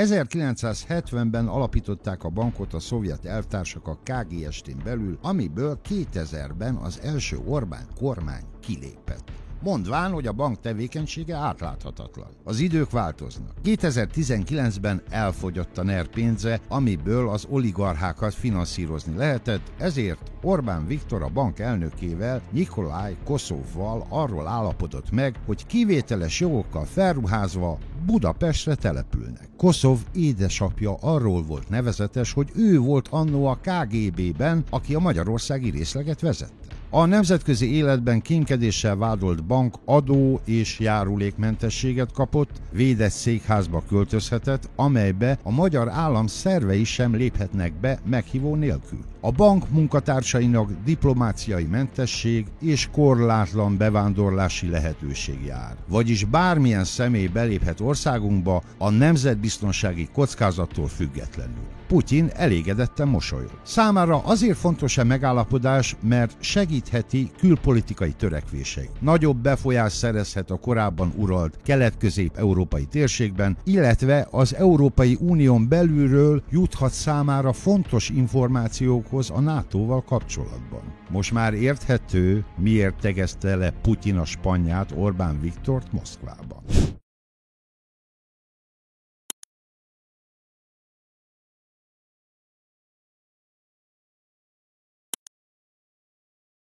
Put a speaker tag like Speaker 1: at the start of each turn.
Speaker 1: 1970-ben alapították a bankot a szovjet elvtársak a KGST-n belül, amiből 2000-ben az első Orbán kormány kilépett mondván, hogy a bank tevékenysége átláthatatlan. Az idők változnak. 2019-ben elfogyott a NER pénze, amiből az oligarchákat finanszírozni lehetett, ezért Orbán Viktor a bank elnökével, Nikolaj Koszovval arról állapodott meg, hogy kivételes jogokkal felruházva Budapestre települnek. Koszov édesapja arról volt nevezetes, hogy ő volt annó a KGB-ben, aki a magyarországi részleget vezette. A nemzetközi életben kémkedéssel vádolt bank adó és járulékmentességet kapott, védett székházba költözhetett, amelybe a magyar állam szervei sem léphetnek be meghívó nélkül. A bank munkatársainak diplomáciai mentesség és korlátlan bevándorlási lehetőség jár. Vagyis bármilyen személy beléphet országunkba a nemzetbiztonsági kockázattól függetlenül. Putyin elégedetten mosolyog. Számára azért fontos a megállapodás, mert segítheti külpolitikai törekvései. Nagyobb befolyás szerezhet a korábban uralt kelet-közép-európai térségben, illetve az Európai Unión belülről juthat számára fontos információkhoz a NATO-val kapcsolatban. Most már érthető, miért tegezte le Putyin a spanyát Orbán Viktort Moszkvában.